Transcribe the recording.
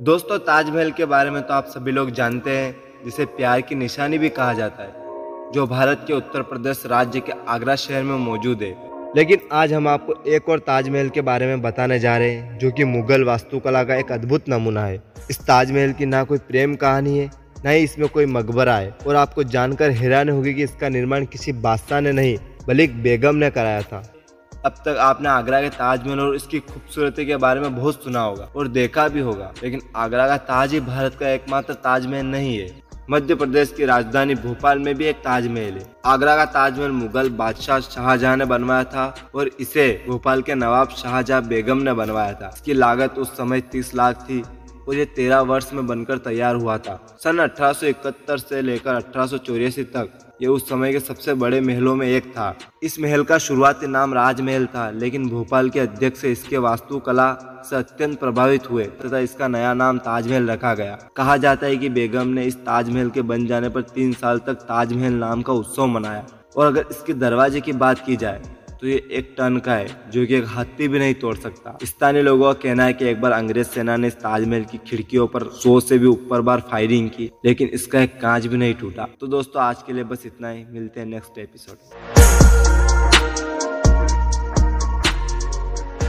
दोस्तों, ताजमहल के बारे में तो आप सभी लोग जानते हैं, जिसे प्यार की निशानी भी कहा जाता है, जो भारत के उत्तर प्रदेश राज्य के आगरा शहर में मौजूद है। लेकिन आज हम आपको एक और ताजमहल के बारे में बताने जा रहे हैं, जो कि मुगल वास्तुकला का एक अद्भुत नमूना है। इस ताजमहल की ना कोई प्रेम कहानी है, न ही इसमें कोई मकबरा है। और आपको जानकर हैरान होगी कि इसका निर्माण किसी बादशाह ने नहीं, बल्कि बेगम ने कराया था। अब तक आपने आगरा के ताजमहल और इसकी खूबसूरती के बारे में बहुत सुना होगा और देखा भी होगा। लेकिन आगरा का ताज ही भारत का एकमात्र ताजमहल नहीं है। मध्य प्रदेश की राजधानी भोपाल में भी एक ताजमहल है। आगरा का ताजमहल मुगल बादशाह शाहजहां ने बनवाया था और इसे भोपाल के नवाब शाहजहां बेगम ने बनवाया था। इसकी लागत उस समय तीस लाख थी। और ये तेरह वर्ष में बनकर तैयार हुआ था। सन अठारह सौ इकहत्तर से लेकर अठारह सौ चौरासी तक ये उस समय के सबसे बड़े महलों में एक था। इस महल का शुरुआती नाम राजमहल था, लेकिन भोपाल के अध्यक्ष इसके वास्तुकला से अत्यंत प्रभावित हुए तथा इसका नया नाम ताजमहल रखा गया। कहा जाता है कि बेगम ने इस ताजमहल के बन जाने पर तीन साल तक ताजमहल नाम का उत्सव मनाया। और अगर इसके दरवाजे की बात की जाए तो ये एक टन का है, जो कि एक हाथी भी नहीं तोड़ सकता। स्थानीय लोगों का कहना है कि एक बार अंग्रेज़ सेना ने इस ताजमहल की खिड़कियों पर सौ से भी ऊपर बार फायरिंग की, लेकिन इसका एक कांच भी नहीं टूटा। तो दोस्तों, आज के लिए बस इतना ही। मिलते हैं नेक्स्ट एपिसोड